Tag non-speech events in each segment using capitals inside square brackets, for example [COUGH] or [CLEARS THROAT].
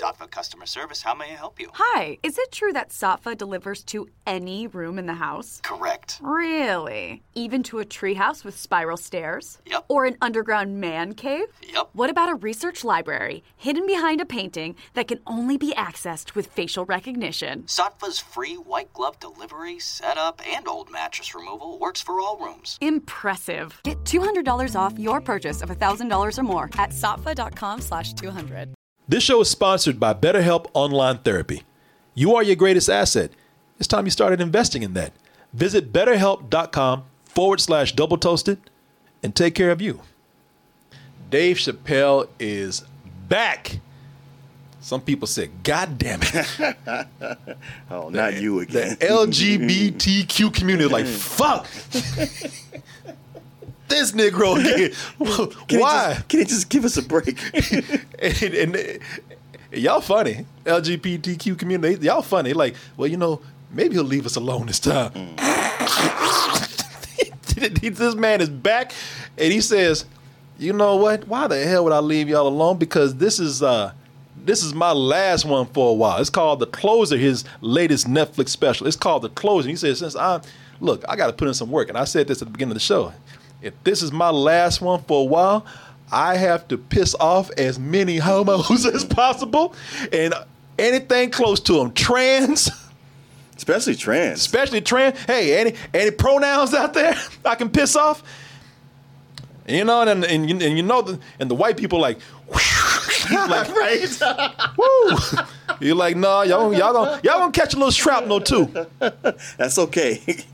Saatva customer service. How may I help you? Hi, is it true that Saatva delivers to any room in the house? Correct. Really? Even to a treehouse with spiral stairs? Yep. Or an underground man cave? Yep. What about a research library hidden behind a painting that can only be accessed with facial recognition? Saatva's free white glove delivery, setup, and old mattress removal works for all rooms. Impressive. Get $200 off your purchase of $1,000 or more at saatva.com slash 200. This show is sponsored by BetterHelp Online Therapy. You are your greatest asset. It's time you started investing in that. Visit betterhelp.com forward slash double toasted and take care of you. Dave Chappelle is back. Some people said, God damn it. [LAUGHS] Oh, not you again. The. LGBTQ community is like, [LAUGHS] fuck. [LAUGHS] this Negro [LAUGHS] again. Can Why? He just, can he just give us a break? [LAUGHS] and, and, and y'all funny. LGBTQ community, y'all funny. Like, well, you know, maybe he'll leave us alone this time. [LAUGHS] this man is back, and he says, "You know what? Why the hell would I leave y'all alone? Because this is uh, this is my last one for a while. It's called The Closer, his latest Netflix special. It's called The Closer. He says, since I look, I got to put in some work, and I said this at the beginning of the show. If this is my last one for a while." I have to piss off as many homos [LAUGHS] as possible, and anything close to them, trans, Especially trans. especially trans. Hey, any any pronouns out there [LAUGHS] I can piss off? You know, and and, you- and you know, the, and the white people like, [LAUGHS] like right. woo. You're like, nah, y'all y'all gonna y'all gonna catch a little shrapnel too. [LAUGHS] That's okay. [LAUGHS] it's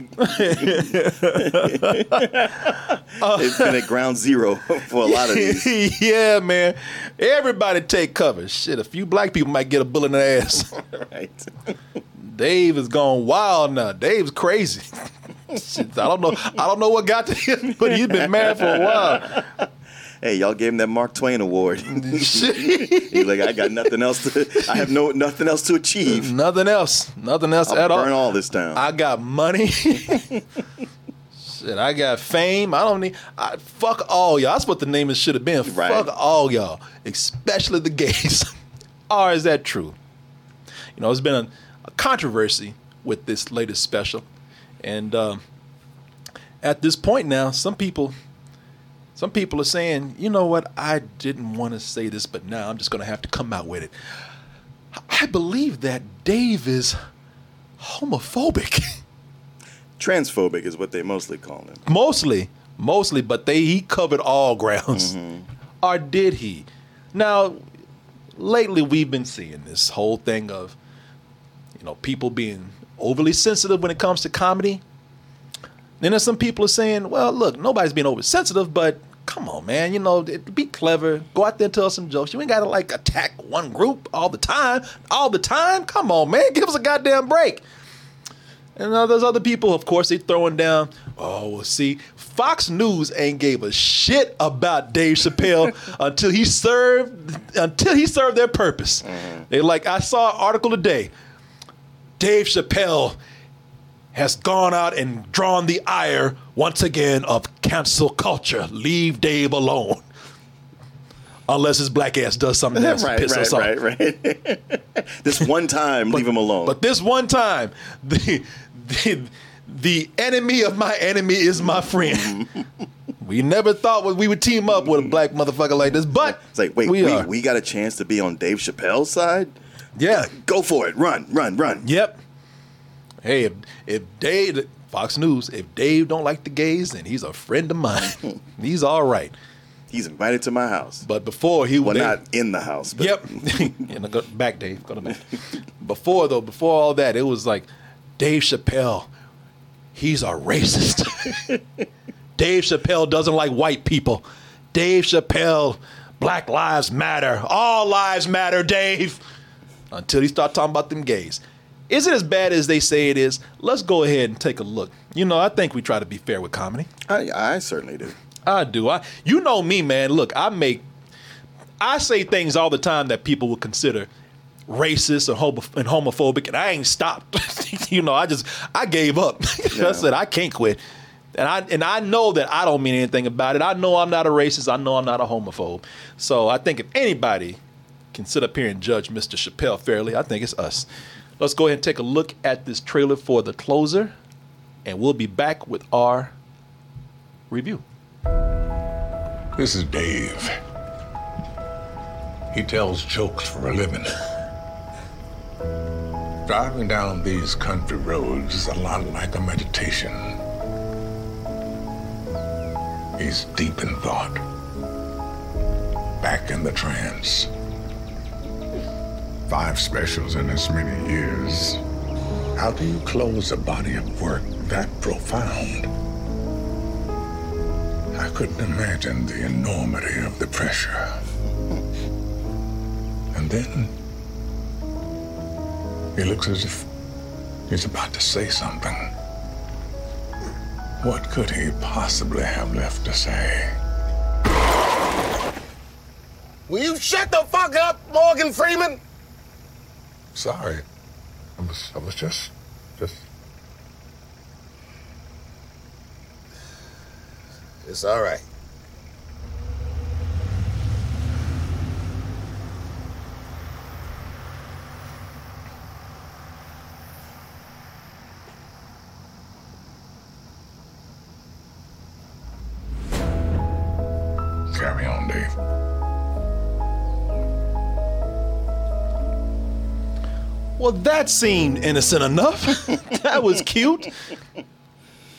been at ground zero for a lot of these. [LAUGHS] yeah, man. Everybody take cover. Shit, a few black people might get a bullet in the ass. Right. Dave is going wild now. Dave's crazy. Shit, I don't know. I don't know what got to him, but he's been mad for a while. Hey, y'all gave him that Mark Twain award. [LAUGHS] [LAUGHS] He's like, I got nothing else to. I have no nothing else to achieve. Nothing else. Nothing else I'll at all. burn all this down. I got money. [LAUGHS] Shit, I got fame. I don't need. I, fuck all y'all. That's what the name should have been. Right. Fuck all y'all, especially the gays. or is that true? You know, there's been a, a controversy with this latest special, and um, at this point now, some people, some people are saying, you know what? I didn't want to say this, but now I'm just going to have to come out with it. I believe that Dave is homophobic. [LAUGHS] Transphobic is what they mostly call him. mostly, mostly, but they he covered all grounds. Mm-hmm. Or did he? Now, lately we've been seeing this whole thing of, you know, people being overly sensitive when it comes to comedy. Then there's some people are saying, well, look, nobody's being oversensitive, but come on, man, you know, be clever. Go out there and tell some jokes. You ain't gotta like attack one group all the time. All the time? Come on, man. Give us a goddamn break. And uh, there's other people, of course, they throwing down. Oh, well, see, Fox News ain't gave a shit about Dave Chappelle [LAUGHS] until he served until he served their purpose. They like, I saw an article today. Dave Chappelle has gone out and drawn the ire once again of cancel culture. Leave Dave alone. Unless his black ass does something to [LAUGHS] right, piss right, us off. right, right. [LAUGHS] this one time, leave him alone. But this one time, the the, the enemy of my enemy is my friend. [LAUGHS] we never thought we would team up with a black motherfucker like this, but it's like, wait, we we, we got a chance to be on Dave Chappelle's side. yeah, Go for it. Run, run, run. yep. Hey, if, if Dave, Fox News, if Dave don't like the gays, then he's a friend of mine. [LAUGHS] he's all right. He's invited to my house. But before he Well, they- not in the house. But Yep. [LAUGHS] yeah, no, go back, Dave. Go to back. Before though, before all that, it was like Dave Chappelle. He's a racist. [LAUGHS] Dave Chappelle doesn't like white people. Dave Chappelle, Black Lives Matter. All lives matter, Dave. Until he start talking about them gays. Is it as bad as they say it is? Let's go ahead and take a look. You know, I think we try to be fair with comedy. I, I certainly do. I do. I you know me, man. Look, I make I say things all the time that people would consider racist or homo- and homophobic, and I ain't stopped. [LAUGHS] you know, I just I gave up. [LAUGHS] I said I can't quit, and I and I know that I don't mean anything about it. I know I'm not a racist. I know I'm not a homophobe. So I think if anybody can sit up here and judge Mr. Chappelle fairly. I think it's us. Let's go ahead and take a look at this trailer for the closer, and we'll be back with our review. This is Dave. He tells jokes for a living. Driving down these country roads is a lot like a meditation. He's deep in thought, back in the trance. Five specials in as many years. How do you close a body of work that profound? I couldn't imagine the enormity of the pressure. And then he looks as if he's about to say something. What could he possibly have left to say? Will you shut the fuck up, Morgan Freeman? Sorry. I was I was just just It's all right. That seemed innocent enough. [LAUGHS] that was cute.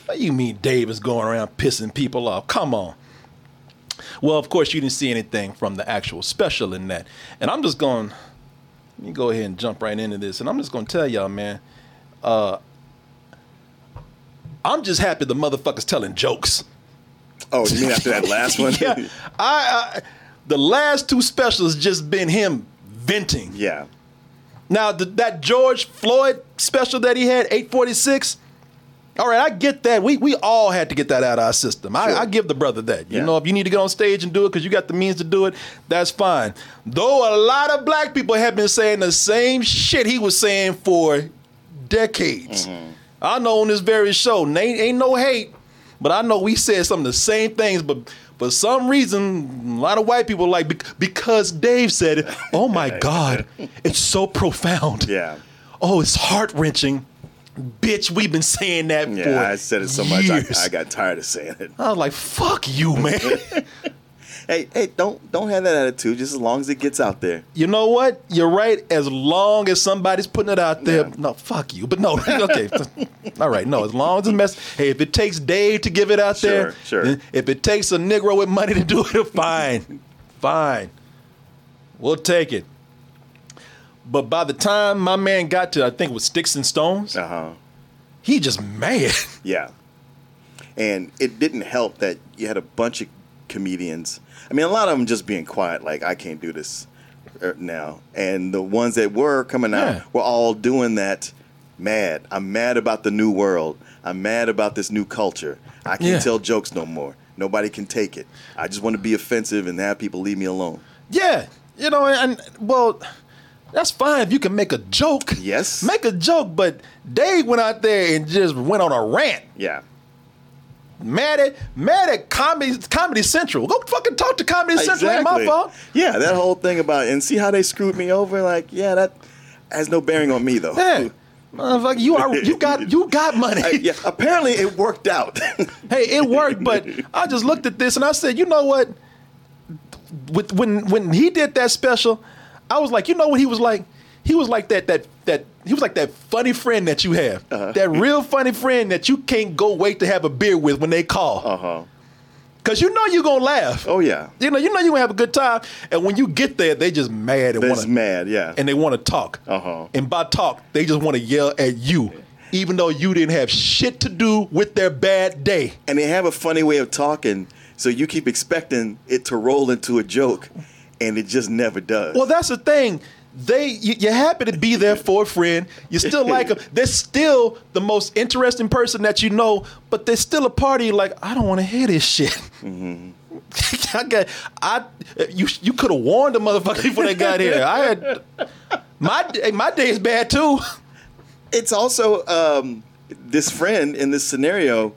What you mean Dave is going around pissing people off? Come on. Well, of course, you didn't see anything from the actual special in that. And I'm just going, let me go ahead and jump right into this. And I'm just going to tell y'all, man, uh, I'm just happy the motherfucker's telling jokes. Oh, you mean after that last one? [LAUGHS] yeah. I, I, the last two specials just been him venting. yeah. Now, th- that George Floyd special that he had, 846, all right, I get that. We we all had to get that out of our system. I, I give the brother that. You Yeah. know, if you need to get on stage and do it because you got the means to do it, that's fine. Though a lot of black people have been saying the same shit he was saying for decades. Mm-hmm. I know on this very show, ain't, ain't no hate, but I know we said some of the same things, but for some reason, a lot of white people like because Dave said it. Oh my [LAUGHS] God, it's so profound. Yeah. Oh, it's heart wrenching. Bitch, we've been saying that for Yeah, I said it so much I. I got tired of saying it. I was like, fuck you, man. [LAUGHS] Hey, hey, don't don't have that attitude. Just as long as it gets out there. you know what? You're right. As long as somebody's putting it out there. Yeah. No, fuck you. But no, [LAUGHS] okay. All right. No, as long as it's mess. Hey, if it takes Dave to give it out Sure, there, sure. then If it takes a Negro with money to do it, [LAUGHS] fine. fine. We'll take it. But by the time my man got to, I think it was Sticks and Stones, Uh huh. he just mad. [LAUGHS] Yeah. And it didn't help that you had a bunch of comedians. I mean, a lot of them just being quiet, like I can't do this er, now. And the ones that were coming out were all doing that. Mad. I'm mad about the new world. I'm mad about this new culture. I can't Yeah. tell jokes no more. Nobody can take it. I just want to be offensive and have people leave me alone. Yeah, you know, and well, that's fine if you can make a joke. Yes. make a joke. But Dave went out there and just went on a rant, Yeah. Mad at mad at comedy Comedy Central. Go fucking talk to Comedy Central. Ain't my fault. Yeah, that [LAUGHS] whole thing about and see how they screwed me over. Like, yeah, that has no bearing on me though. Yeah, motherfucker, you are you got you got money. [LAUGHS] Uh, yeah, apparently it worked out. [LAUGHS] hey, it worked, but I just looked at this and I said, you know what? With when when he did that special, I was like, you know what he was like? He was like that that that he was like that funny friend that you have, Uh-huh. that real funny friend that you can't go wait to have a beer with when they call, uh huh. cause you know you're gonna laugh. Oh yeah. You know, you know you're gonna have a good time, and when you get there, they just mad and want to mad. Yeah. and they want to talk. Uh-huh. And by talk, they just want to yell at you, even though you didn't have shit to do with their bad day. and they have a funny way of talking, so you keep expecting it to roll into a joke, and it just never does. Well, that's the thing. They you, you're happy to be there for a friend. You still like [LAUGHS] them. They're still the most interesting person that you know, but they're still a party. Like I don't want to hear this shit. [LAUGHS] I got I you you could have warned the motherfucker before they got here. I had my day- my day is bad too. it's also um, this friend in this scenario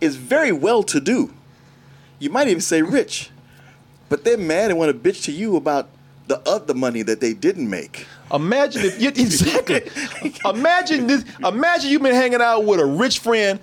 is very well to do. You might even say rich, but they're mad and want to bitch to you about the other money that they didn't make. Imagine if you [LAUGHS] exactly. imagine this. Imagine you've been hanging out with a rich friend.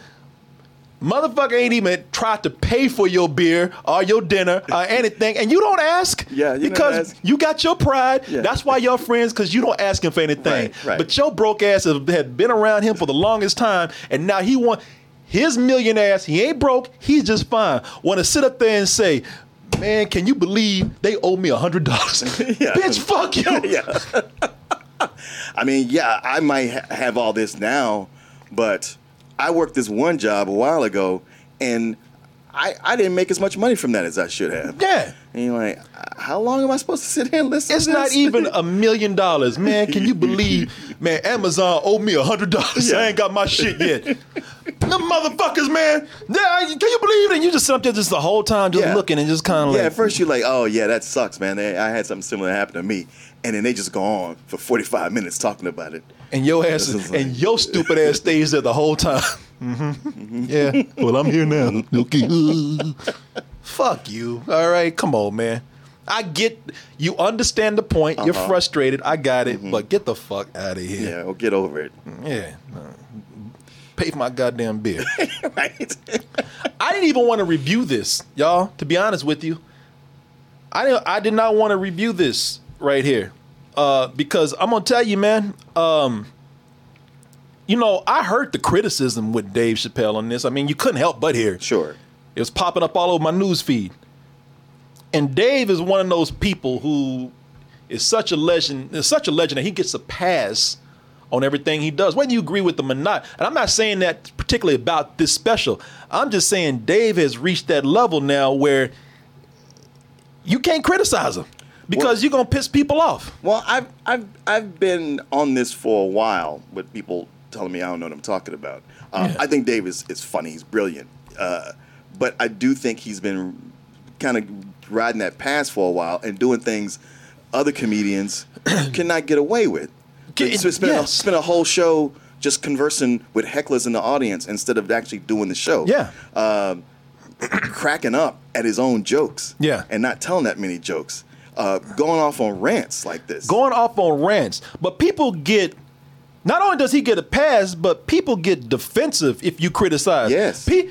Motherfucker ain't even tried to pay for your beer or your dinner or [LAUGHS] anything, and you don't ask. Yeah, you don't because ask. you got your pride. Yeah. That's why you're friends because you don't ask him for anything. Right, right. But your broke ass have- had been around him for the longest time, and now he want his million ass. He ain't broke. He's just fine. Want to sit up there and say. Man, can you believe they owe me a hundred dollars? [LAUGHS] Bitch, fuck you. [LAUGHS] yeah. [LAUGHS] I mean, yeah, I might ha- have all this now, but I worked this one job a while ago, and I, I didn't make as much money from that as I should have. Yeah. And you're like, how long am I supposed to sit here and listen? It's not [LAUGHS] even a million dollars, man. Can you believe, man? Amazon owe me a hundred dollars. Yeah. I ain't got my shit yet. the motherfuckers, man. Yeah, can you believe it? And you just sit up there just the whole time, just Yeah. looking and just kind of yeah, like, at first you're like, oh yeah, that sucks, man. They, I had something similar happen to me, and then they just go on for 45 minutes talking about it. And your ass, is, like- and your stupid ass stays there the whole time. hmm Yeah. Well, I'm here now. Okay. Fuck you. All right, come on, man. I get you understand the point. You're Uh-huh. frustrated. I got it, but get the fuck out of here. Yeah, well, get over it. Yeah. no. Pay for my goddamn beer. [LAUGHS] right? I didn't even want to review this, y'all. To be honest with you, I didn't, I did not want to review this right here uh, because I'm gonna tell you, man. Um, you know, I heard the criticism with Dave Chappelle on this. I mean, you couldn't help but hear. it. Sure. It was popping up all over my news feed. And Dave is one of those people who is such a legend, is such a legend that he gets a pass on everything he does. Whether you agree with him or not. And I'm not saying that particularly about this special. I'm just saying Dave has reached that level now where you can't criticize him because Well- you're gonna piss people off. Well, I've I've I've been on this for a while with people telling me I don't know what I'm talking about. Uh, Yeah. I think Dave is, is funny. He's brilliant. Uh, but I do think he's been kind of riding that pass for a while and doing things other comedians [CLEARS THROAT] cannot get away with. Can- It's spend, a, spend a whole show just conversing with hecklers in the audience instead of actually doing the show. Yeah. Um, [CLEARS THROAT] cracking up at his own jokes. Yeah. And not telling that many jokes. Uh, going off on rants like this. going off on rants. But people get not only does he get a pass, but people get defensive if you criticize. Yes. Pe-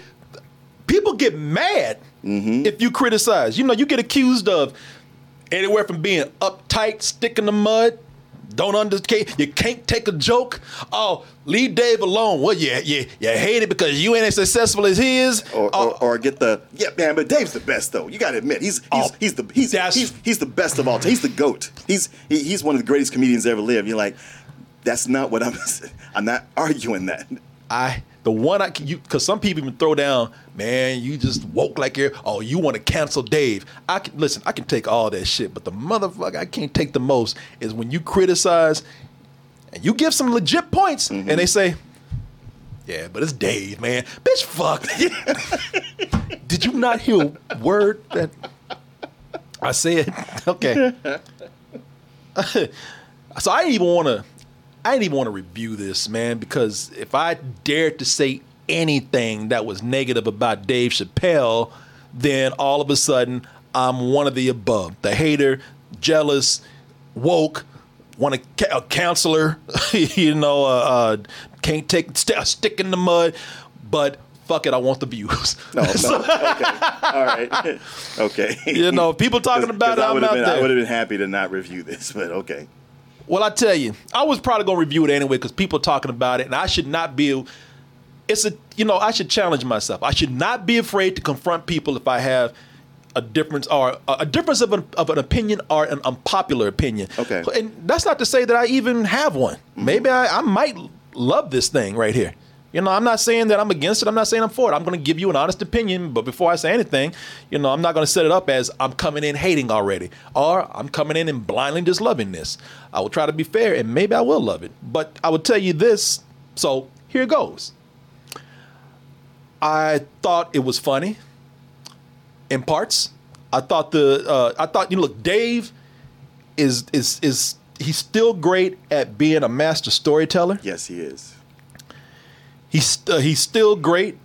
people get mad if you criticize. You know, you get accused of anywhere from being uptight, stick in the mud, don't understand, you can't take a joke. Oh, leave Dave alone. Well, yeah, yeah, you hate it because you ain't as successful as he is. or, Oh, or, or get the yeah man, but Dave's the best though. You got to admit he's he's, Oh, he's the he's, he's he's the best of all time. He's the goat. He's he, he's one of the greatest comedians ever lived. You're like, that's not what I'm. [LAUGHS] I'm not arguing that. I the one I can you because some people even throw down, man, you just woke like you're oh you want to cancel Dave. I can listen, I can take all that shit, but the motherfucker I can't take the most is when you criticize and you give some legit points and mm-hmm. they say, yeah, but it's Dave, man, bitch, fuck. [LAUGHS] Did you not hear a word that I said? [LAUGHS] Okay. [LAUGHS] so I didn't even want to. I didn't even want to review this, man, because if I dared to say anything that was negative about Dave Chappelle, then all of a sudden I'm one of the above. The hater, jealous, woke, want a, ca- a counselor, [LAUGHS] you know, uh, uh, can't take st- a stick in the mud, but fuck it, I want the views. No, no. [LAUGHS] okay, all right, [LAUGHS] okay. You know, people talking 'Cause- about 'cause it, I I'm would have out been, there. I would have been happy to not review this, but okay. Well, I tell you, I was probably gonna review it anyway because people are talking about it, and I should not be. It's a you know I should challenge myself. I should not be afraid to confront people if I have a difference or a difference of an, of an opinion or an unpopular opinion. Okay. and that's not to say that I even have one. Mm-hmm. Maybe I, I might love this thing right here. You know, I'm not saying that I'm against it. I'm not saying I'm for it. I'm going to give you an honest opinion, but before I say anything, you know, I'm not going to set it up as I'm coming in hating already or I'm coming in and blindly just loving this. I will try to be fair and maybe I will love it. But I will tell you this. So here it goes. I thought it was funny in parts. I thought the uh, I thought you know, look, Dave is is is he's still great at being a master storyteller. Yes, he is. He's uh, he's still great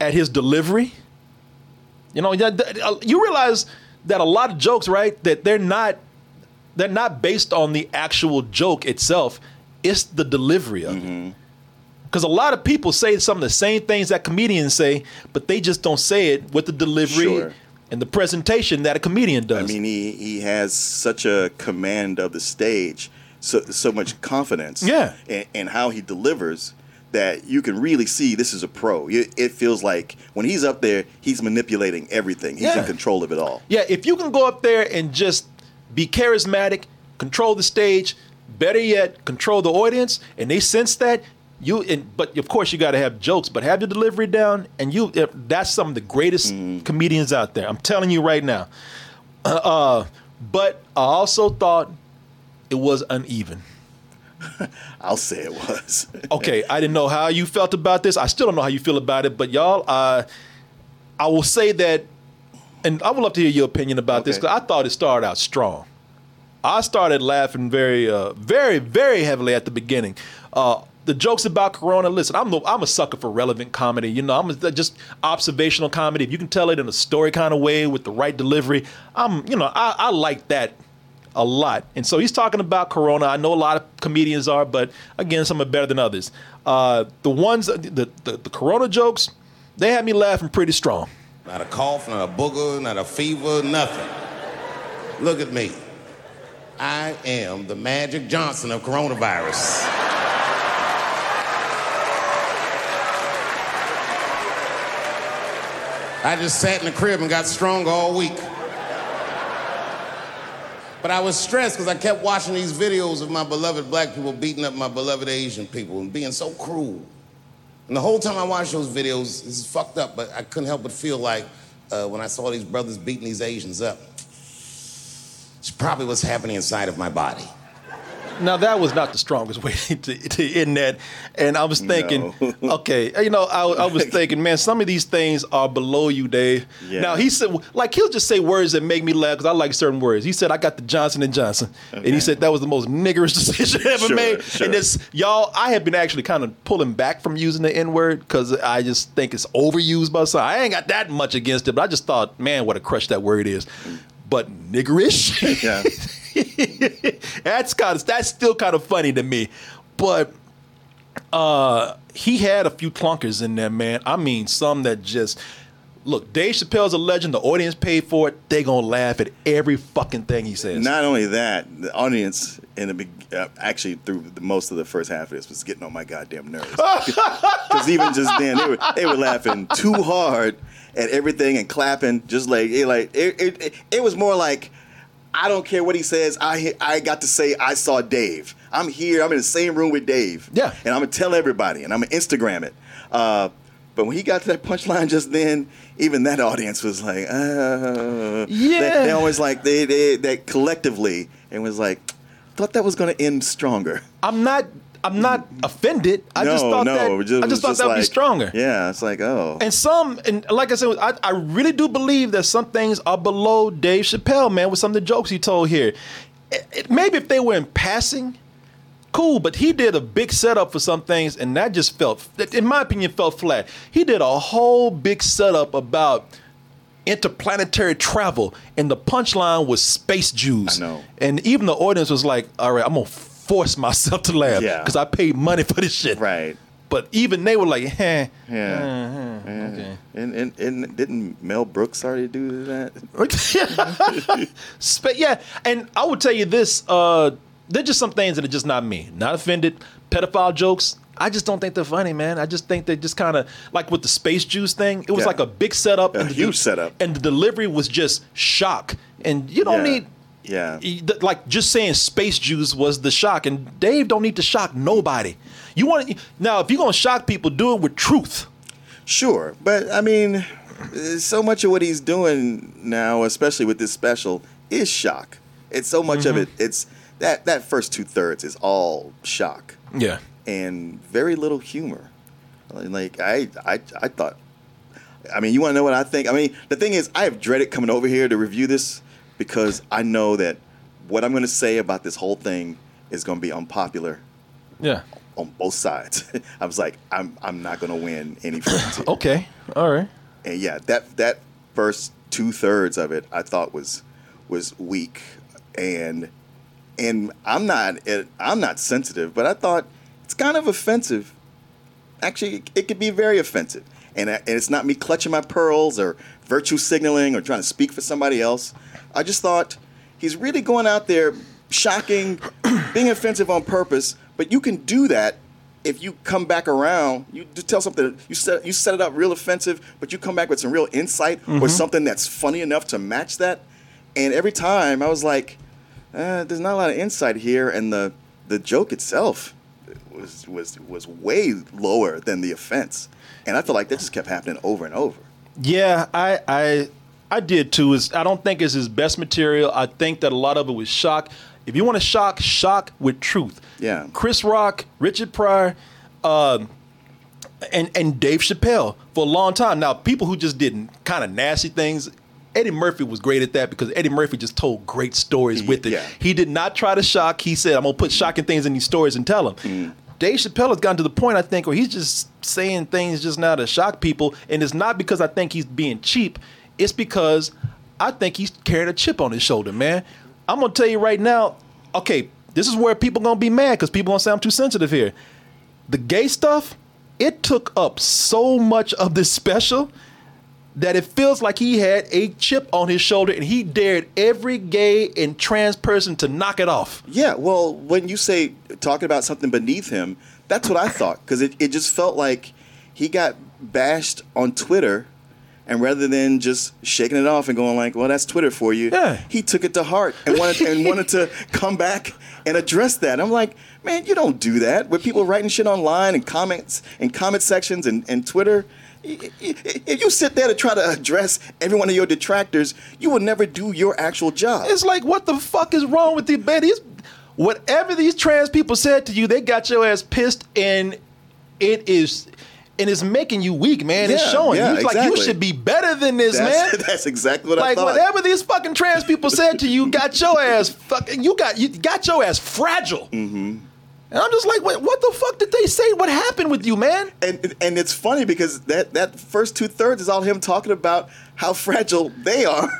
at his delivery. You know, uh, you realize that a lot of jokes, right? That they're not they're not based on the actual joke itself. It's the delivery of Mm-hmm. it. Because a lot of people say some of the same things that comedians say, but they just don't say it with the delivery Sure. and the presentation that a comedian does. I mean, he he has such a command of the stage, so so much confidence, Yeah. and in how he delivers that you can really see this is a pro. It, it feels like when he's up there, he's manipulating everything. He's in control of it all. Yeah, if you can go up there and just be charismatic, control the stage, better yet, control the audience, and they sense that you. And, but of course, you got to have jokes, but have your delivery down, and you. Eh, that's some of the greatest mm-hmm. comedians out there. I'm telling you right now. Uh, uh but I also thought it was uneven. [LAUGHS] I'll say it was. [LAUGHS] Okay, I didn't know how you felt about this. I still don't know how you feel about it, but y'all, uh, I will say that, and I would love to hear your opinion about this because I thought it started out strong. I started laughing very, uh, very, very heavily at the beginning. Uh, the jokes about Corona. Listen, I'm no, I'm a sucker for relevant comedy. You know, I'm a, just observational comedy. If you can tell it in a story kind of way with the right delivery, I'm, you know, I, I like that a lot. And so he's talking about Corona. I know a lot of comedians are, but again, some are better than others. Uh, the ones, the, the the Corona jokes, they had me laughing pretty strong. Not a cough, not a booger, not a fever, nothing. Look at me. I am the Magic Johnson of coronavirus. I just sat in the crib and got stronger all week. But I was stressed because I kept watching these videos of my beloved black people beating up my beloved Asian people and being so cruel. And the whole time I watched those videos, this is fucked up, but I couldn't help but feel like uh, when I saw these brothers beating these Asians up, it's probably what's happening inside of my body. Now that was not the strongest way [LAUGHS] to, to end that, and I was thinking, No. [LAUGHS] okay, you know, I, I was thinking, man, some of these things are below you, Dave. Yeah. Now he said, like he'll just say words that make me laugh because I like certain words. He said, I got the Johnson and Johnson, and he said that was the most niggerish [LAUGHS] decision ever Sure, made. sure. And this, y'all, I have been actually kind of pulling back from using the N word because I just think it's overused by some. I ain't got that much against it, but I just thought, man, what a crush that word is. But niggerish. yeah. [LAUGHS] that's kind of that's still kind of funny to me, but uh, he had a few clunkers in there, man. I mean, some that just look. Dave Chappelle's a legend. The audience paid for it. They gonna laugh at every fucking thing he says. Not only that, the audience in the big, uh, actually through the, most of the first half of this was getting on my goddamn nerves. [LAUGHS] Because even just then, they were they were laughing too hard at everything and clapping, just like it like it it, it, it was more like. I don't care what he says. I I got to say I saw Dave. I'm here. I'm in the same room with Dave. Yeah. And I'm gonna tell everybody, and I'm gonna Instagram it. Uh, but when he got to that punchline just then, even that audience was like, uh, Yeah. They, they always like they they that collectively and was like, thought that was gonna end stronger. I'm not. I'm not offended. I no, just thought no, that. just- I just thought that would be like- stronger. Yeah, it's like oh, And some, and like I said, I, I really do believe that some things are below Dave Chappelle, man, with some of the jokes he told here. It- it- maybe if they were in passing, cool, but he did a big setup for some things, and that just felt, in my opinion, felt flat. He did a whole big setup about interplanetary travel, and the punchline was space Jews. I know. And even the audience was like, all right, I'm going to force myself to laugh Yeah. because I paid money for this shit. right. But even they were like, eh. Yeah. Uh-huh, yeah. And, and and didn't Mel Brooks already do that? [LAUGHS] Yeah, and I will tell you this: uh, they're just some things that are just not me. Not offended. Pedophile jokes. I just don't think they're funny, man. I just think they just kind of like with the space juice thing. It was Yeah. like a big setup, A and the huge setup. and the delivery was just shock. And you don't Yeah. need. Yeah. Like just saying space juice was the shock, and Dave don't need to shock nobody. You want now if you're gonna shock people, do it with truth. Sure, but I mean, so much of what he's doing now, especially with this special, is shock. It's so much of mm-hmm. it. It's that that first two thirds is all shock Yeah. and very little humor. Like I, I, I thought. I mean, you want to know what I think? I mean, the thing is, I have dreaded coming over here to review this because I know that what I'm going to say about this whole thing is going to be unpopular Yeah. on both sides. [LAUGHS] I was like, I'm, I'm not going to win any friends. [LAUGHS] Okay. All right. and yeah, that that first two thirds of it I thought was was weak, and and I'm not I'm not sensitive, but I thought it's kind of offensive. Actually, it could be very offensive, and, and it's not me clutching my pearls or virtue signaling or trying to speak for somebody else. I just thought he's really going out there, shocking, [CLEARS THROAT] being offensive on purpose. But you can do that if you come back around. You just tell something. You set you set it up real offensive, but you come back with some real insight or Mhm. something that's funny enough to match that. And every time I was like, uh, "There's not a lot of insight here," and the the joke itself was was was way lower than the offense. And I feel like that just kept happening over and over. Yeah, I I I did too. Is I don't think it's his best material. I think that a lot of it was shock. If you want to shock, shock with truth. Yeah. Chris Rock, Richard Pryor, um, and and Dave Chappelle for a long time. Now, people who just did kind of nasty things. Eddie Murphy was great at that because Eddie Murphy just told great stories with it. yeah. He did not try to shock. He said, "I'm gonna put shocking things in these stories and tell them." Dave Chappelle has gotten to the point, I think, where he's just saying things just now to shock people, and it's not because I think he's being cheap. It's because I think he's carrying a chip on his shoulder, man. I'm gonna tell you right now. Okay, this is where people gonna be mad because people gonna say I'm too sensitive here. The gay stuff, it took up so much of this special that it feels like he had a chip on his shoulder and he dared every gay and trans person to knock it off. Yeah, well, when you say talking about something beneath him, that's what I thought because it, it just felt like he got bashed on Twitter, and rather than just shaking it off and going like, "Well, that's Twitter for you," Yeah. he took it to heart and wanted and wanted to come back and address that. I'm like, man, you don't do that with people writing shit online and comments and comment sections and, and Twitter. If you sit there to try to address every one of your detractors, you will never do your actual job. It's like, what the fuck is wrong with you, man? These, whatever these trans people said to you, they got your ass pissed, and it is, and it's making you weak, man. it's showing yeah, you like you should be better than this, That's, man. [LAUGHS] that's exactly what I thought. like whatever these fucking trans people said to you, got your ass fucking, you got you got your ass fragile. Mm-hmm. And I'm just like, what, what the fuck did they say? What happened with you, man? And and it's funny because that that first two thirds is all him talking about how fragile they are,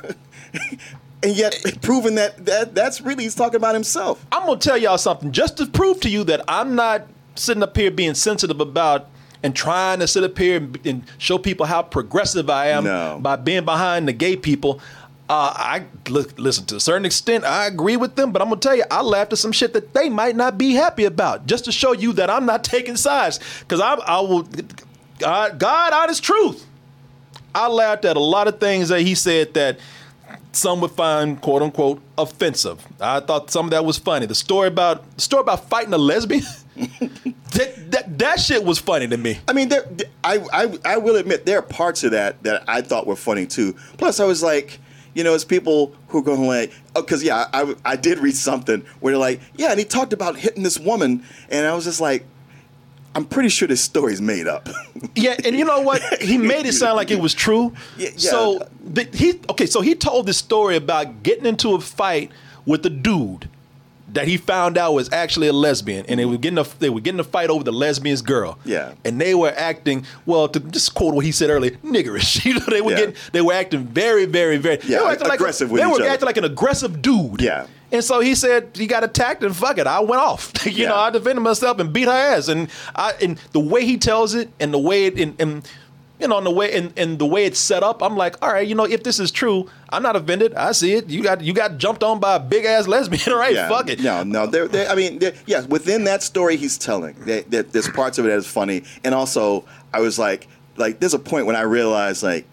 [LAUGHS] and yet proving that that that's really he's talking about himself. I'm gonna tell y'all something just to prove to you that I'm not sitting up here being sensitive about and trying to sit up here and, and show people how progressive I am No. by being behind the gay people. Uh, I li- listen to a certain extent. I agree with them, but I'm gonna tell you, I laughed at some shit that they might not be happy about, just to show you that I'm not [LAUGHS] taking sides. Because I, I will, God, God, honest truth. I laughed at a lot of things that he said that some would find quote unquote offensive. I thought some of that was funny. The story about the story about fighting a lesbian, [LAUGHS] that, that that shit was funny to me. I mean, there, I, I I will admit there are parts of that that I thought were funny too. Plus, I was like, you know, it's people who are going like, oh, because yeah, I I did read something where they're like, yeah, and he talked about hitting this woman, and I was just like. I'm pretty sure this story's made up. [LAUGHS] Yeah, and you know what? He [LAUGHS] made it sound like it was true. Yeah, yeah. So the, he okay. So he told this story about getting into a fight with a dude that he found out was actually a lesbian, and they were getting a they were getting a fight over the lesbian's girl. Yeah. and they were acting well. To just quote what he said earlier, niggerish. [LAUGHS] You know, they were Yeah. getting they were acting very, very, very. Yeah, they were acting aggressive like, They were other. acting like an aggressive dude. Yeah. And so he said he got attacked and fuck it, I went off. [LAUGHS] you Yeah. know, I defended myself and beat her ass. And I and the way he tells it and the way it and, and you know, and the way and, and the way it's set up, I'm like, all right, you know, if this is true, I'm not offended. I see it. You got you got jumped on by a big ass lesbian, all [LAUGHS] right? yeah, Fuck it. No, no. There, there, I mean, yeah. Within that story he's telling, there, there's parts of it that is funny, and also I was like, like, there's a point when I realized like,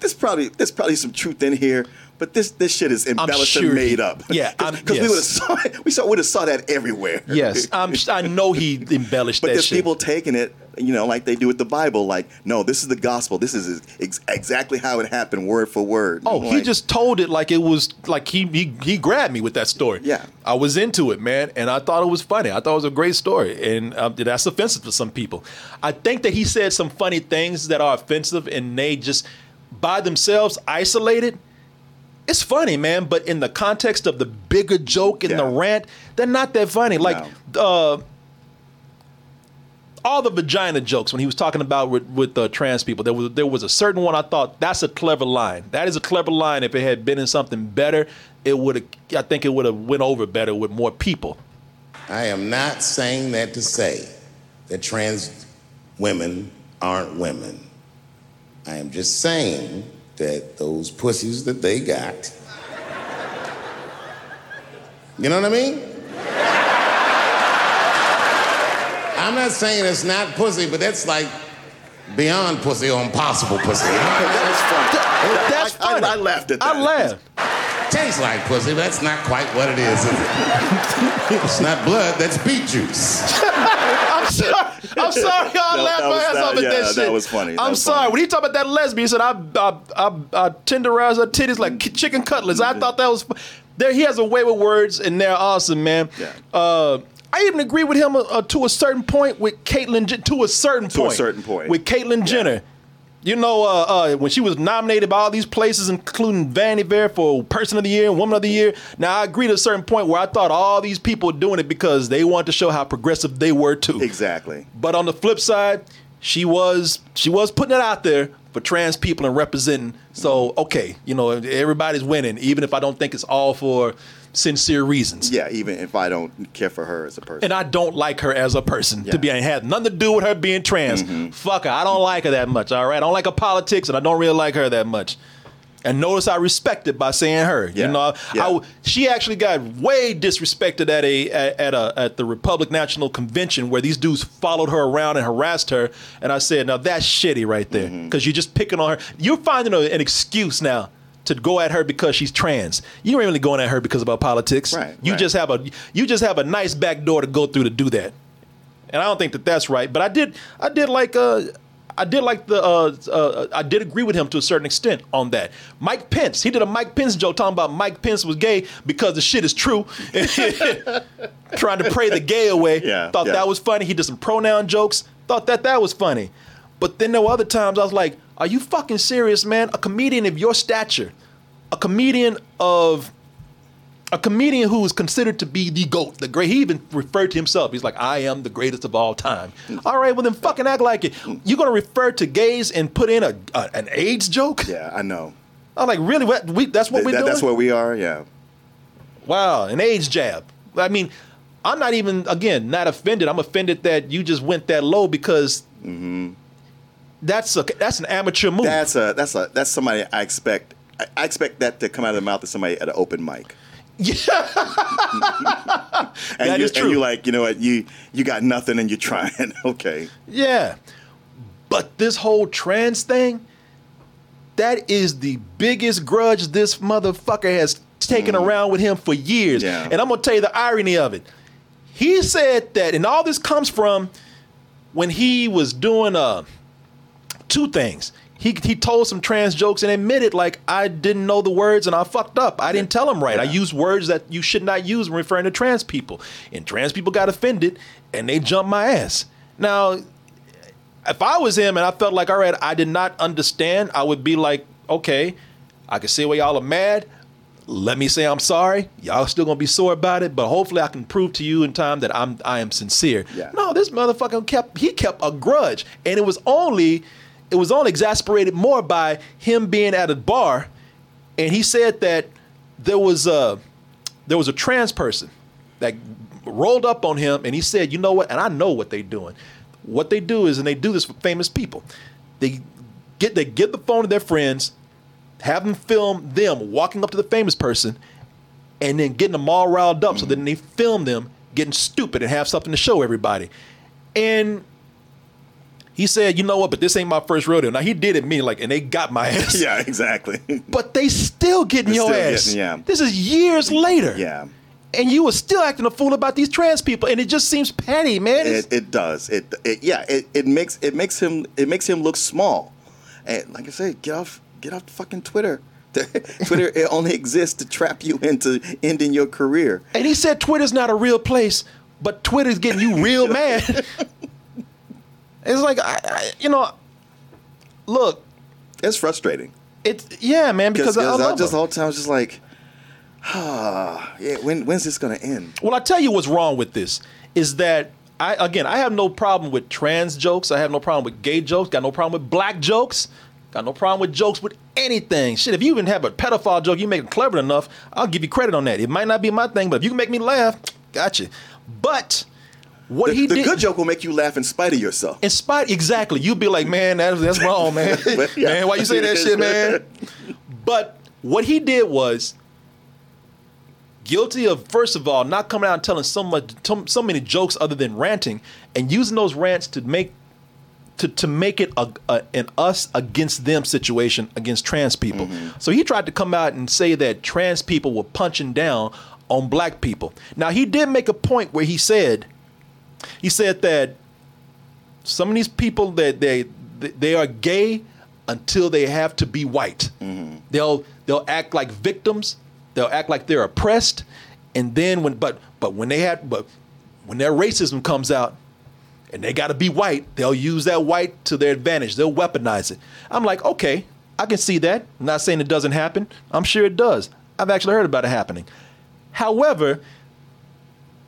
this probably there's probably some truth in here. But this this shit is embellished sure and made up. yeah, [LAUGHS] I'm- because we would have saw it, we saw would have saw that everywhere. Yes, [LAUGHS] I'm, I know he embellished But that there's shit. people taking it, you know, like they do with the Bible. Like, no, this is the gospel. This is ex- exactly how it happened, word for word. Oh, I'm he just told it like it was like he, he he grabbed me with that story. Yeah. I was into it, man, and I thought it was funny. I thought it was a great story, and um, that's offensive to some people. I think that he said some funny things that are offensive, and they just by themselves isolated. It's funny, man, but in the context of the bigger joke and the rant, they're not that funny. Like, uh, all the vagina jokes when he was talking about with, with uh, trans people. There was there was a certain one I thought that's a clever line. That is a clever line if it had been in something better. it would have. I think it would have went over better with more people. I am not saying that to say that trans women aren't women. I am just saying that those pussies that they got. You know what I mean? I'm not saying it's not pussy, but that's like beyond pussy or impossible pussy. [LAUGHS] That's funny. That's I, I- I laughed at that. I laughed. Tastes like pussy, but that's not quite what it is. is it? it's not blood, that's beet juice. [LAUGHS] [LAUGHS] I'm sorry. I That- laughed my ass that- off at yeah, that that shit. was funny. That I'm was sorry. funny. When he talked about that lesbian, he said I I I, I, I tenderize her titties like chicken cutlets. I thought that was. There, he has a way with words, and they're awesome, man. Yeah. Uh, I even agree with him uh, to a certain point with Caitlyn. To a certain To a point. certain point. With Caitlyn Jenner. You know, uh, uh, when she was nominated by all these places, including Vanity Fair for Person of the Year and Woman of the Year. Now, I agree to a certain point where I thought all these people were doing it because they wanted to show how progressive they were too. Exactly. But on the flip side, she was she was putting it out there for trans people and representing. So okay, you know, everybody's winning, even if I don't think it's all for sincere reasons. Yeah, even if I don't care for her as a person. And I don't like her as a person Yeah. to be. It had nothing to do with her being trans. Fuck her. I don't like her that much. All right. I don't like her politics, and I don't really like her that much. And notice I respect it by saying her. Yeah. You know, Yeah. I she actually got way disrespected at a at, at a at the Republic National Convention where these dudes followed her around and harassed her. And I said, now that's shitty right there Mm-hmm. because you're just picking on her. You're finding a, an excuse now. To go at her because she's trans, you ain't really going at her because of her politics. Right, You right. just have a you just have a nice back door to go through to do that, and I don't think that that's right. But I did I did like uh I did like the uh, uh I did agree with him to a certain extent on that. Mike Pence he did a Mike Pence joke talking about Mike Pence was gay because the shit is true, [LAUGHS] trying to pray the gay away. Yeah, thought yeah. that was funny. He did some pronoun jokes. Thought that that was funny, but then there were other times I was like, "Are you fucking serious, man? A comedian of your stature, a comedian of." a comedian who is considered to be the GOAT, the great. He even referred to himself. He's like, I am the greatest of all time. All right, well then fucking act like it. You're gonna refer to gays and put in a, a an AIDS joke? yeah, I know. I'm like, really? What? We, that's what Th- we're that- doing? that's where we are. Yeah. wow, an AIDS jab. I mean, I'm not even again not offended. I'm offended that you just went that low because mm-hmm. That's a that's an amateur move. That's a that's a that's somebody I expect. I, I expect that to come out of the mouth of somebody at an open mic. yeah. [LAUGHS] And That you, is true. And you like, you know what? You you got nothing and you're trying. [LAUGHS] okay. Yeah. But this whole trans thing, that is the biggest grudge this motherfucker has taken around with him for years. Yeah. And I'm going to tell you the irony of it. He said that, and all this comes from when he was doing uh, two things. He, he told some trans jokes and admitted, like, I didn't know the words and I fucked up. I didn't tell him right. I used words that you should not use when referring to trans people. And trans people got offended and they jumped my ass. Now, if I was him and I felt like, all right, I did not understand, I would be like, okay, I can see why y'all are mad. Let me say I'm sorry. Y'all still gonna be sore about it, but hopefully I can prove to you in time that I'm I am sincere. Yeah. No, this motherfucker kept he kept a grudge, and it was only it was only exasperated more by him being at a bar, and he said that there was a there was a trans person that rolled up on him and he said, "You know what? And I know what they're doing. What they do is, and they do this for famous people. They get they give the phone to their friends, have them film them walking up to the famous person, and then getting them all riled up. So then mm-hmm. they film them getting stupid and have something to show everybody. And he said, "You know what? But this ain't my first rodeo." Now he did it me like, and they got my ass. [LAUGHS] Yeah, exactly. [LAUGHS] But they still getting They're your still ass. getting- yeah. This is years later. yeah. And you were still acting a fool about these trans people, and it just seems petty, man. It, it does. It, it yeah. It, it makes it makes him it makes him look small. And like I said, get off get off fucking Twitter. [LAUGHS] Twitter it only exists to trap you into ending your career. and he said Twitter's not a real place, but Twitter's getting you real mad. It's like, I, I, you know, look, It's frustrating it's yeah, man, because I, I I love just her. all the time I was just like, ah, yeah. When when's this gonna end? Well, I tell you what's wrong with this is that I again I have no problem with trans jokes. I have no problem with gay jokes. Got no problem with black jokes. Got no problem with jokes with anything. Shit, if you even have a pedophile joke, you make it clever enough, I'll give you credit on that. It might not be my thing, but if you can make me laugh, gotcha. But what The, he the did, good joke will make you laugh in spite of yourself. in spite, exactly. You'd be like, man, that's, that's wrong, man. [LAUGHS] Yeah. man, why you say that shit, man? But what he did was guilty of, first of all, not coming out and telling so much, so many jokes other than ranting, and using those rants to make to, to make it a, a, an us against them situation against trans people. Mm-hmm. So he tried to come out and say that trans people were punching down on black people. Now he did make a point where he said, he said that some of these people that they they are gay until they have to be white. Mm-hmm. They'll they'll act like victims. They'll act like they're oppressed, and then when but but when they have but when their racism comes out, and they got to be white, they'll use that white to their advantage. They'll weaponize it. I'm like, okay, I can see that. I'm not saying it doesn't happen. I'm sure it does. I've actually heard about it happening. However,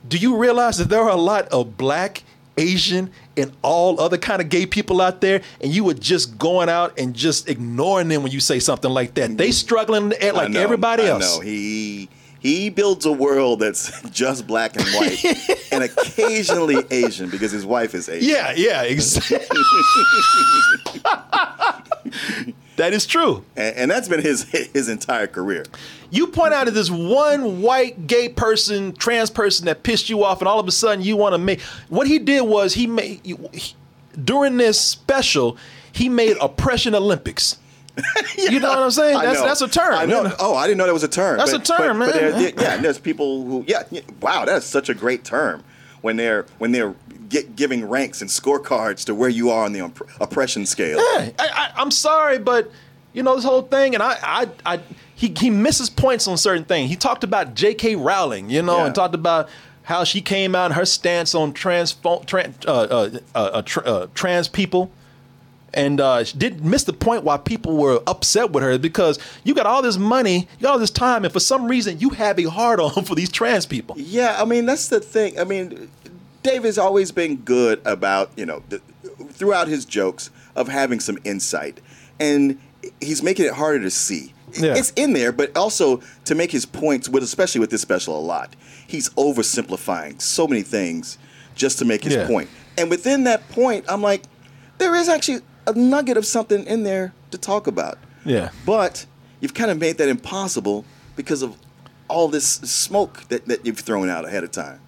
do you realize that there are a lot of black, Asian, and all other kind of gay people out there, and you were just going out and just ignoring them when you say something like that? They struggling I like know, everybody I else. know. He he builds a world that's [LAUGHS] just black and white, [LAUGHS] and occasionally Asian because his wife is Asian. Yeah, yeah, exactly. [LAUGHS] that is true. and, and that's been his [LAUGHS] his entire career. You point out that this one white gay person, trans person that pissed you off, and all of a sudden you want to make. What he did was he made he, during this special, he made oppression Olympics. [LAUGHS] You know what I'm saying? That's that's a term. I know. Oh, I didn't know that was a term. That's a term, but, But man. there- there- yeah, and there's people who, yeah, yeah, wow, that's such a great term when they're when they're get, giving ranks and scorecards to where you are on the opp- oppression scale. Yeah, I, I, I'm sorry, but you know this whole thing, and I, I, I he he misses points on certain things. He talked about J.K. Rowling, you know, Yeah. and talked about how she came out and her stance on trans trans uh, uh, uh, uh, tr- uh, trans people. And uh, she did miss the point why people were upset with her because you got all this money, you got all this time, and for some reason you have a hard [LAUGHS] on for these trans people. Yeah, I mean that's the thing. I mean, Dave has always been good about you know the, throughout his jokes of having some insight, and he's making it harder to see. Yeah. It's in there, but also to make his points with, especially with this special, a lot. He's oversimplifying so many things just to make his Yeah. point. And within that point, I'm like, there is actually a nugget of something in there to talk about. Yeah. But you've kind of made that impossible because of all this smoke that, that you've thrown out ahead of time.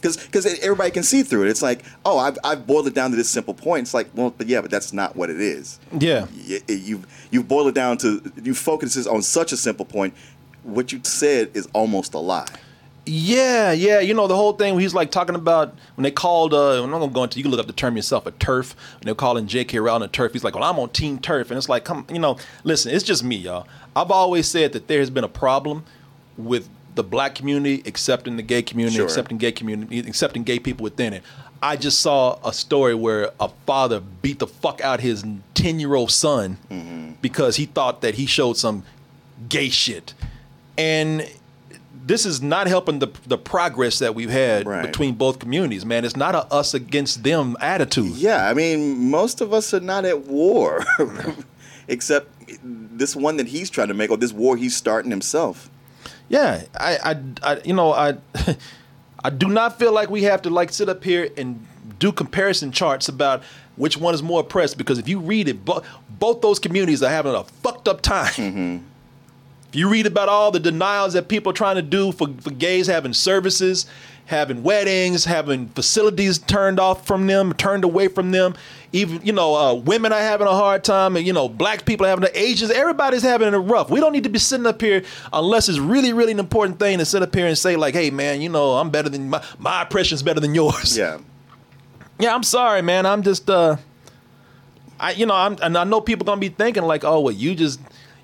Because because everybody can see through it. It's like, oh, I've, I've boiled it down to this simple point. It's like, well, but yeah, but that's not what it is. Yeah. Y- y- You've, you've boiled it down to, you focus this on such a simple point. What you said is almost a lie. Yeah, yeah. You know, the whole thing he's like talking about when they called, uh, I'm not going to go into, you can look up the term yourself, a TERF. When they're calling J.K. Rowling a TERF, he's like, well, I'm on Team TERF. And it's like, come, you know, listen, it's just me, y'all. I've always said that there has been a problem with the black community accepting the gay community, Sure. accepting gay community, accepting gay people within it. I just saw a story where a father beat the fuck out his 10 year old son Mm-hmm. because he thought that he showed some gay shit. And this is not helping the the progress that we've had Right. between both communities, man. It's not a us against them attitude. Yeah, I mean, most of us are not at war, [LAUGHS] except this one that he's trying to make, or this war he's starting himself. Yeah, I, I, I you know, I, [LAUGHS] I do not feel like we have to like sit up here and do comparison charts about which one is more oppressed because if you read it, bo- both those communities are having a fucked up time. Mm-hmm. If you read about all the denials that people are trying to do for, for gays having services, having weddings, having facilities turned off from them, turned away from them, even you know, uh, women are having a hard time, and you know, black people are having the Asians, everybody's having it rough. We don't need to be sitting up here unless it's really, really an important thing to sit up here and say like, hey man, you know, I'm better than my my oppression's better than yours. Yeah. [LAUGHS] Yeah, I'm sorry, man. I'm just uh I you know, I'm and I know people gonna be thinking like, oh well you just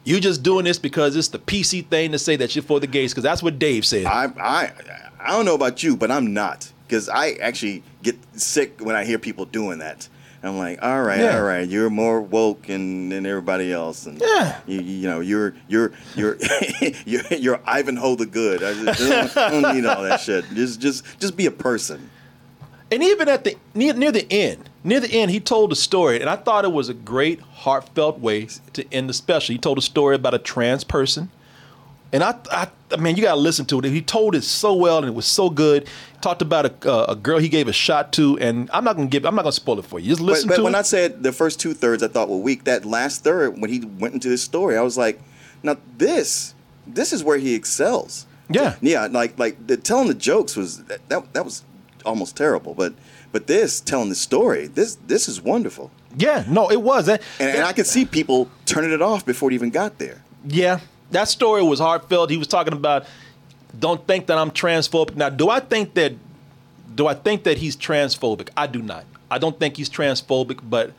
you just doing this because it's the PC thing to say that you're for the gays, because that's what Dave said. I I I don't know about you, but I'm not because I actually get sick when I hear people doing that. I'm like, all right, Yeah. all right, you're more woke and, than everybody else, and Yeah. you, you know, you're you're you're [LAUGHS] you're, you're Ivanhoe the Good. I just don't, I don't need all that shit. Just just just be a person. and even at the near, near the end, near the end, he told a story, and I thought it was a great, heartfelt way to end the special. He told a story about a trans person, and I, I, I mean, you gotta listen to it. He told it so well, and it was so good. Talked about a, uh, a girl he gave a shot to, and I'm not gonna give, I'm not gonna spoil it for you. Just But, listen but to when it. I said the first two thirds, I thought were weak. That last third, when he went into this story, I was like, now this, this is where he excels. Yeah. Yeah, like like the telling the jokes was that that, that was almost terrible, but but this telling the story, this this is wonderful, yeah, no, it was. And, and, and I could see people turning it off before it even got there. Yeah, that story was heartfelt. He was talking about don't think that I'm transphobic. Now, do I think that do I think that he's transphobic? I do not. I don't think he's transphobic, but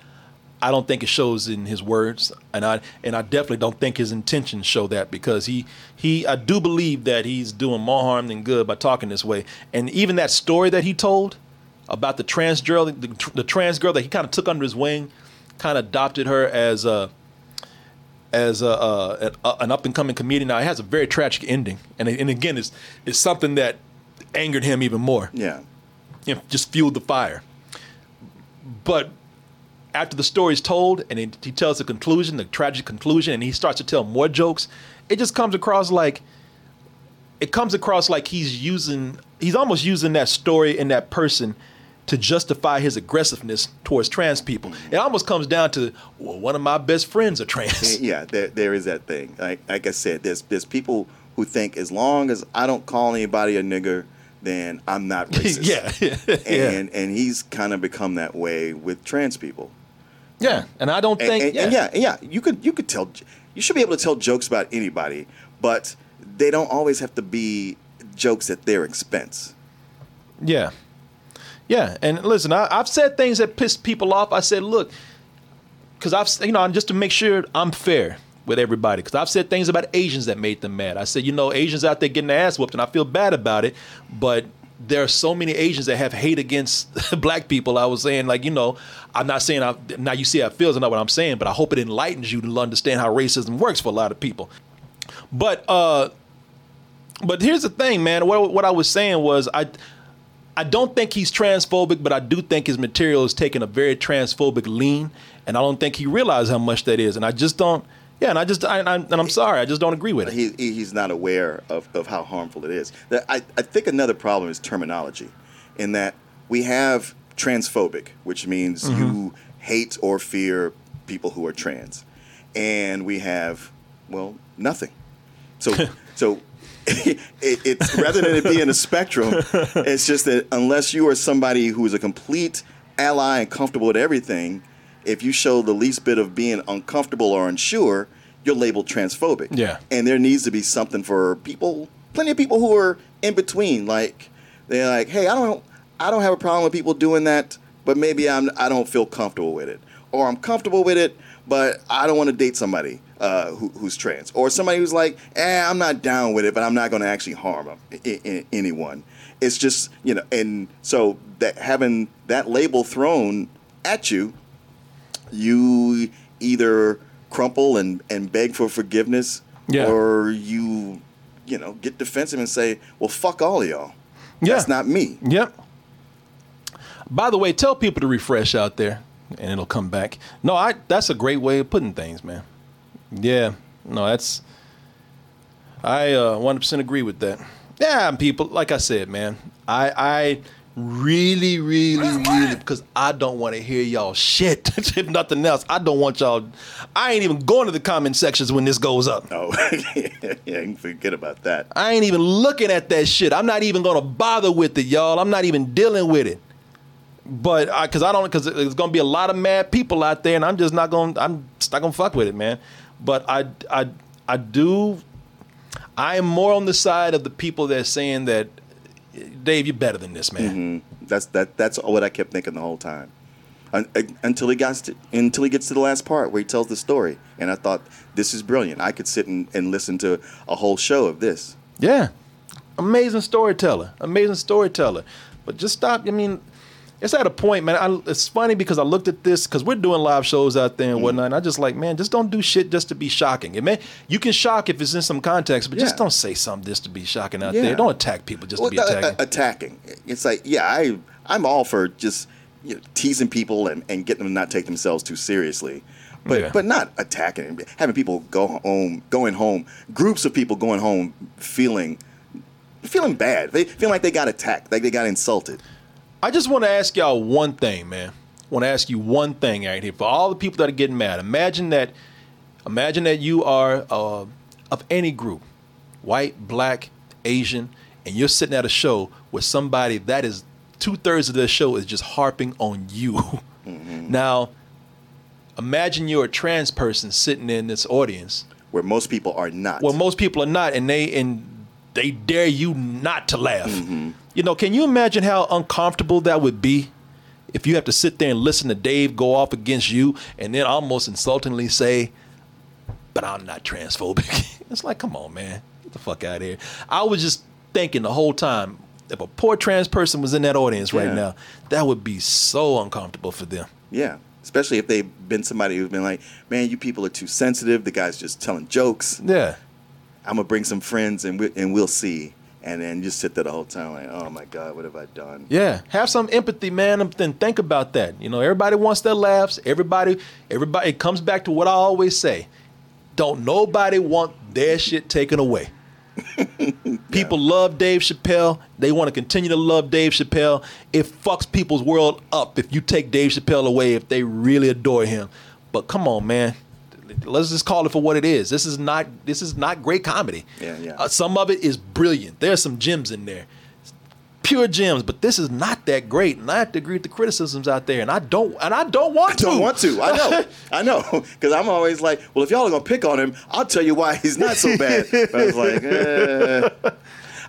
I don't think it shows in his words, and I and I definitely don't think his intentions show that because he he I do believe that he's doing more harm than good by talking this way. And even that story that he told about the trans girl, the, the trans girl that he kind of took under his wing, kind of adopted her as a as a, uh, an, an up and coming comedian. Now it has a very tragic ending, and and again, it's it's something that angered him even more. Yeah, you know, just fueled the fire. But after the story is told, and he, he tells the conclusion, the tragic conclusion, and he starts to tell more jokes, it just comes across like it comes across like he's using he's almost using that story and that person to justify his aggressiveness towards trans people. It almost comes down to well, one of my best friends are trans. yeah, there there is that thing. Like like I said, there's there's people who think as long as I don't call anybody a nigger, then I'm not [LAUGHS] racist. yeah, yeah, and and he's kind of become that way with trans people. yeah. And I don't And, think and, and yeah, and yeah, you could you could tell you should be able to tell jokes about anybody, but they don't always have to be jokes at their expense. Yeah. Yeah. And listen, I, I've said things that pissed people off. I said, look, because I've, you know, just to make sure I'm fair with everybody, because I've said things about Asians that made them mad. I said, you know, Asians out there getting their ass whooped, and I feel bad about it, but there are so many Asians that have hate against [LAUGHS] black people. I was saying, like, you know, I'm not saying I, now you see how it feels, not what I'm saying, but I hope it enlightens you to understand how racism works for a lot of people. But, uh, but here's the thing, man. What, what I was saying was, I, I don't think he's transphobic, but I do think his material is taking a very transphobic lean, and I don't think he realized how much that is. And I just don't. Yeah, and I just I, I, and I'm sorry, I just don't agree with it. He, he- he's not aware of, of how harmful it is. I, I think another problem is terminology, in that we have transphobic, which means Mm-hmm. you hate or fear people who are trans, and we have well nothing. So [LAUGHS] so [LAUGHS] it, it's rather than it being a spectrum, [LAUGHS] it's just that unless you are somebody who is a complete ally and comfortable with everything, if you show the least bit of being uncomfortable or unsure, you're labeled transphobic. Yeah. And there needs to be something for people, plenty of people who are in between. Like they're like, hey, I don't, I don't have a problem with people doing that, but maybe I'm, I don't feel comfortable with it, or I'm comfortable with it, but I don't want to date somebody uh, who, who's trans, or somebody who's like, eh, I'm not down with it, but I'm not going to actually harm i- i- anyone. It's just you know, and so that having that label thrown at you you either crumple and, and beg for forgiveness Yeah. or you you know get defensive and say well fuck all of y'all Yeah. that's not me Yep. By the way, tell people to refresh out there, and it'll come back. No, I that's a great way of putting things, man. Yeah, no, that's I uh, 100% agree with that. Yeah, people, like I said, man, I I really, really, really, because I don't want to hear y'all shit. [LAUGHS] if nothing else, I don't want y'all. I ain't even going to the comment sections when this goes up. No, [LAUGHS] yeah you forget about that I ain't even looking at that shit. I'm not even gonna bother with it, y'all. I'm not even dealing with it. But I, cause I don't, cause there's gonna be a lot of mad people out there, and I'm just not gonna, I'm just not gonna fuck with it, man. But I, I, I do. I am more on the side of the people that are saying that, Dave, you're better than this, man. that's that that's what i kept thinking the whole time uh, until he got to, until he gets to the last part where he tells the story and i thought this is brilliant i could sit and, and listen to a whole show of this Yeah. Amazing storyteller. Amazing storyteller. But just stop. I mean, it's at a point, man. I, it's funny because I looked at this because we're doing live shows out there and whatnot. And I just like, man, just don't do shit just to be shocking. It may you can shock if it's in some context, but just don't say something just to be shocking out Yeah. there. Don't attack people just Well, to be uh, uh, attacking. attacking. It's like, yeah, I I'm all for just you know, teasing people and, and getting them to not take themselves too seriously. But Yeah. but not attacking, having people go home, going home, groups of people going home feeling feeling bad. They feel like they got attacked, like they got insulted. I just want to ask y'all one thing, man. I want to ask you one thing right here for all the people that are getting mad. Imagine that, imagine that you are uh, of any group, white, black, Asian, and you're sitting at a show with somebody that is two thirds of the show is just harping on you. [LAUGHS] Now, imagine you're a trans person sitting in this audience Where most people are not. well, most people are not, and they and they dare you not to laugh. Mm-hmm. You know, can you imagine how uncomfortable that would be if you have to sit there and listen to Dave go off against you, and then almost insultingly say, "But I'm not transphobic." [LAUGHS] it's like, come on, man, get the fuck out of here. I was just thinking the whole time. If a poor trans person was in that audience right Yeah. now, that would be so uncomfortable for them. Yeah. Especially if they've been somebody who's been like, man, you people are too sensitive. The guy's just telling jokes. Yeah. I'm gonna bring some friends and we, and we'll see. And then just sit there the whole time like, oh my god, what have I done? Yeah, have some empathy, man, and then think about that. You know, everybody wants their laughs. Everybody, everybody. It comes back to what I always say: don't nobody want their shit taken away. [LAUGHS] People love Dave Chappelle. They want to continue to love Dave Chappelle. It fucks people's world up if you take Dave Chappelle away if they really adore him. But come on, man. Let's just call it for what it is. This is not this is not great comedy. Yeah, yeah. Uh, some of it is brilliant. There's some gems in there pure gems, but this is not that great. And I have to agree with the criticisms out there, and I don't, and I don't want I to. don't want to. I know. [LAUGHS] I know. Because I'm always like, well, if y'all are gonna pick on him, I'll tell you why he's not so bad. [LAUGHS] But I was like, eh.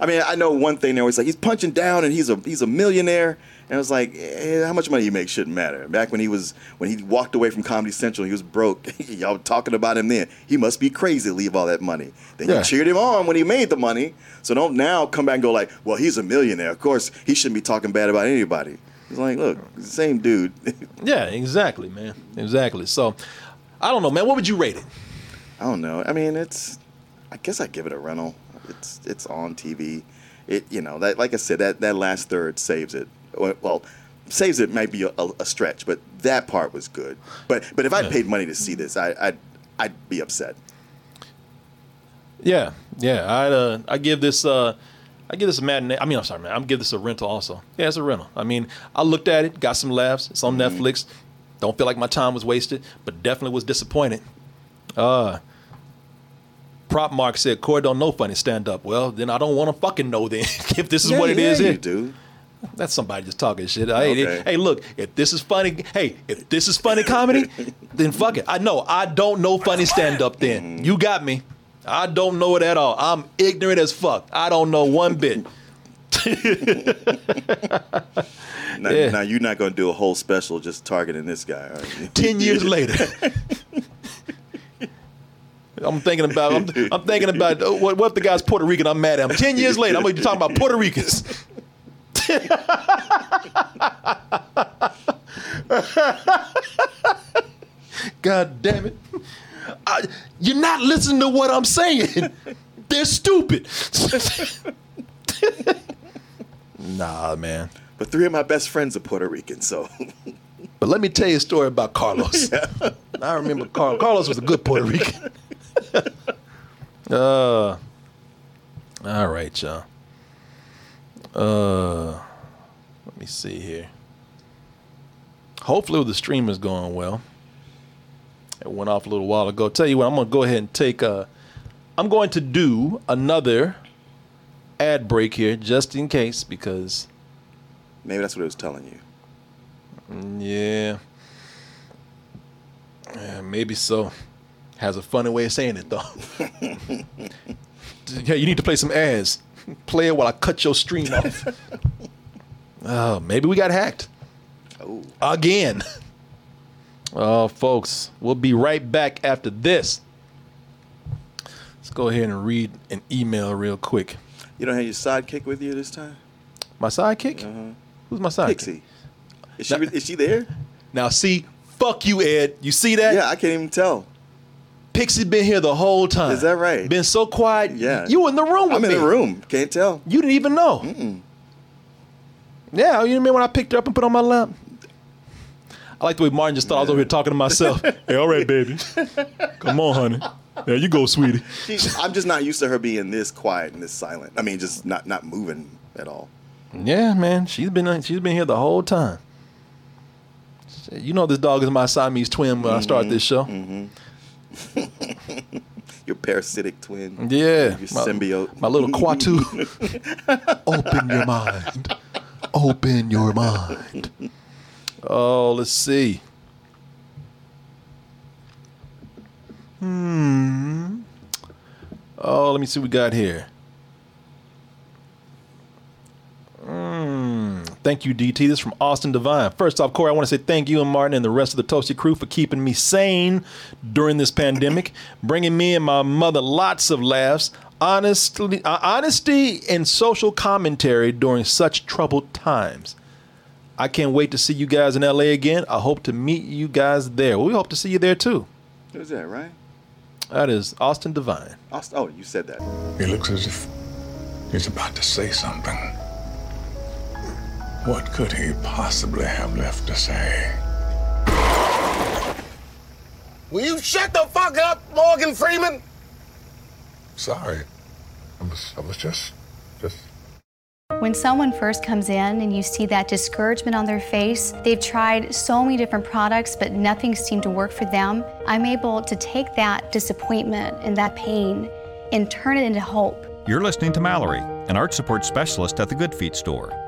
I mean, I know one thing. They're always like, he's punching down, and he's a he's a millionaire. And I was like, eh, how much money you make shouldn't matter. Back when he was when he walked away from Comedy Central, he was broke. [LAUGHS] y'all were talking about him then. He must be crazy to leave all that money. Then Yeah. you cheered him on when he made the money. So don't now come back and go like, well, he's a millionaire. Of course, he shouldn't be talking bad about anybody. It's like, look, same dude. [LAUGHS] Yeah, exactly, man. Exactly. So, I don't know, man. What would you rate it? I don't know. I mean, it's. I guess I give it a rental. It's it's on TV. It you know that like I said that that last third saves it. Well, saves it might be a, a, stretch, but that part was good. But but if I paid money to see this, I I'd, I'd be upset. Yeah, yeah. I uh, I give this uh, I give this a matinee. I mean, I'm sorry, man. I'm give this a rental also. Yeah, it's a rental. I mean, I looked at it, got some laughs. It's on Netflix. Don't feel like my time was wasted, but definitely was disappointed. Uh, Prop Mark said, Corey don't know funny stand up. Well, then I don't want to fucking know then [LAUGHS] if this is Yeah, what it yeah, is. you do. That's somebody just talking shit. Hey, Okay. hey, look, if this is funny, hey, if this is funny comedy, then fuck it. I know I don't know funny stand up. Then you got me. I don't know it at all. I'm ignorant as fuck. I don't know one bit. [LAUGHS] Now, Yeah. now you're not going to do a whole special just targeting this guy, are you? [LAUGHS] Ten years [LAUGHS] later. I'm thinking about. I'm, I'm thinking about uh, what, what if the guy's Puerto Rican. I'm mad at him. Ten years later, I'm gonna be talking about Puerto Ricans. [LAUGHS] God damn it! I, you're not listening to what I'm saying. They're stupid. [LAUGHS] nah, man. But three of my best friends are Puerto Rican, so [LAUGHS] But let me tell you a story about Carlos. Yeah. I remember Carl. Carlos was a good Puerto Rican. uh, all right, y'all. Uh, let me see here. Hopefully, the stream is going well. It went off a little while ago. Tell you what, I'm gonna go ahead and take a. I'm going to do another ad break here just in case because maybe that's what it was telling you. Yeah. Yeah, maybe so. Has a funny way of saying it though. [LAUGHS] [LAUGHS] yeah, you need to play some ads. Play it while I cut your stream off. [LAUGHS] oh, maybe we got hacked. Oh. Again. [LAUGHS] Oh, folks, we'll be right back after this. Let's go ahead and read an email real quick. You don't have your sidekick with you this time? My sidekick? Uh-huh. Who's my sidekick? Pixie. Is she, is she there? Now, see, fuck you, Ed. You see that? Yeah, I can't even tell. Pixie been here the whole time. Is that right? Been so quiet. Yeah. You in the room with me. I'm in me. the room. Can't tell. You didn't even know. Yeah, you remember when I picked her up and put on my lap? I like the way Martin just thought I was over here talking to myself. [LAUGHS] hey, all right, baby. Come on, honey. There you go, sweetie. She, I'm just not used to her being this quiet and this silent. I mean, just not not moving at all. Yeah, man. She's been she's been here the whole time. You know this dog is my Siamese twin when I start mm-hmm. this show. Mm-hmm. [LAUGHS] Your parasitic twin. Yeah. Your my, symbiote. My little Kuato. [LAUGHS] Open your mind. Open your mind. Oh, let's see. Hmm. Oh, let me see what we got here. Mm. Thank you, DT. This is from Austin Divine. First off, Corey, I want to say thank you and Martin and the rest of the Toasty crew for keeping me sane during this pandemic, [COUGHS] bringing me and my mother lots of laughs, honestly, uh, honesty, and social commentary during such troubled times. I can't wait to see you guys in LA again. I hope to meet you guys there. Well, we hope to see you there too. Who's that, right? That is Austin Divine. Aust- Oh, you said that. He looks as if he's about to say something. What could he possibly have left to say? Will you shut the fuck up, Morgan Freeman? Sorry. I was I was just just When someone first comes in and you see that discouragement on their face, they've tried so many different products, but nothing seemed to work for them. I'm able to take that disappointment and that pain and turn it into hope. You're listening to Mallory, an arch support specialist at the Good Feet store.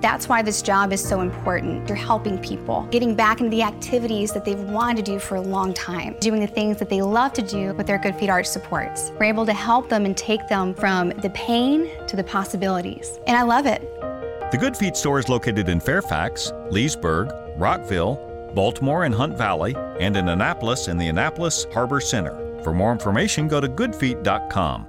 That's why this job is so important. You're helping people, getting back into the activities that they've wanted to do for a long time, doing the things that they love to do with their Good Feet Arch supports. We're able to help them and take them from the pain to the possibilities. And I love it. The Good Feet store is located in Fairfax, Leesburg, Rockville, Baltimore and Hunt Valley, and in Annapolis in the Annapolis Harbor Center. For more information, go to goodfeet.com.